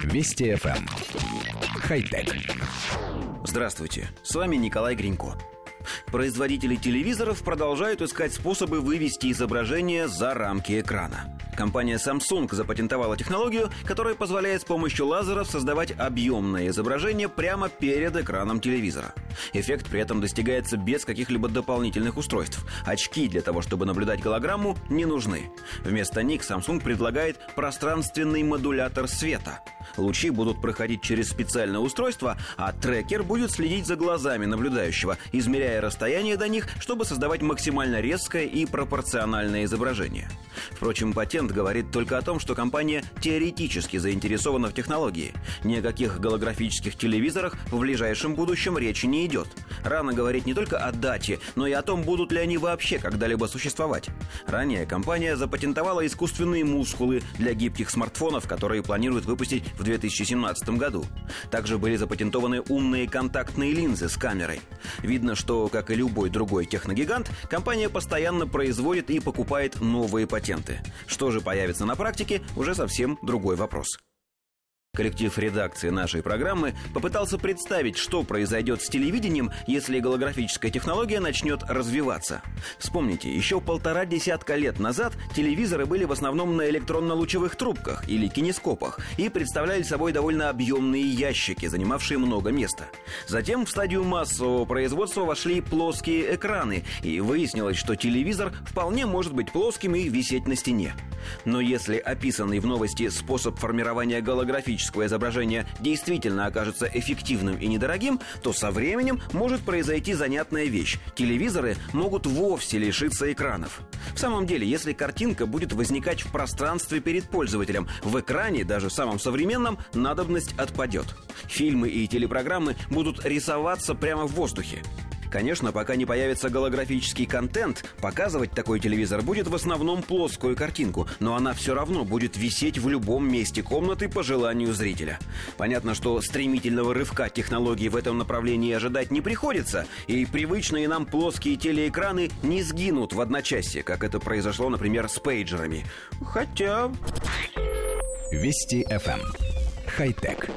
Вести FM. Эм. Хай-тек. Здравствуйте, с вами Николай Гринько. Производители телевизоров продолжают искать способы вывести изображение за рамки экрана. Компания Samsung запатентовала технологию, которая позволяет с помощью лазеров создавать объемное изображение прямо перед экраном телевизора. Эффект при этом достигается без каких-либо дополнительных устройств. Очки для того, чтобы наблюдать голограмму, не нужны. Вместо них Samsung предлагает пространственный модулятор света. Лучи будут проходить через специальное устройство, а трекер будет следить за глазами наблюдающего, измеряя расстояние до них, чтобы создавать максимально резкое и пропорциональное изображение. Впрочем, патент говорит только о том, что компания теоретически заинтересована в технологии. Ни о каких голографических телевизорах в ближайшем будущем речи не идет. Рано говорить не только о дате, но и о том, будут ли они вообще когда-либо существовать. Ранее компания запатентовала искусственные мускулы для гибких смартфонов, которые планирует выпустить в 2017 году. Также были запатентованы умные контактные линзы с камерой. Видно, что, как и любой другой техногигант, компания постоянно производит и покупает новые патенты. Что же появится на практике, уже совсем другой вопрос. Коллектив редакции нашей программы попытался представить, что произойдет с телевидением, если голографическая технология начнет развиваться. Вспомните, еще полтора десятка лет назад телевизоры были в основном на электронно-лучевых трубках или кинескопах и представляли собой довольно объемные ящики, занимавшие много места. Затем в стадию массового производства вошли плоские экраны, и выяснилось, что телевизор вполне может быть плоским и висеть на стене. Но если описанный в новости способ формирования голографического графического изображения действительно окажется эффективным и недорогим, то со временем может произойти занятная вещь. Телевизоры могут вовсе лишиться экранов. В самом деле, если картинка будет возникать в пространстве перед пользователем, в экране, даже самом современном, надобность отпадет. Фильмы и телепрограммы будут рисоваться прямо в воздухе. Конечно, пока не появится голографический контент, показывать такой телевизор будет в основном плоскую картинку, но она все равно будет висеть в любом месте комнаты по желанию зрителя. Понятно, что стремительного рывка технологий в этом направлении ожидать не приходится, и привычные нам плоские телеэкраны не сгинут в одночасье, как это произошло, например, с пейджерами. Хотя... Вести FM. Эм. Хай-тек.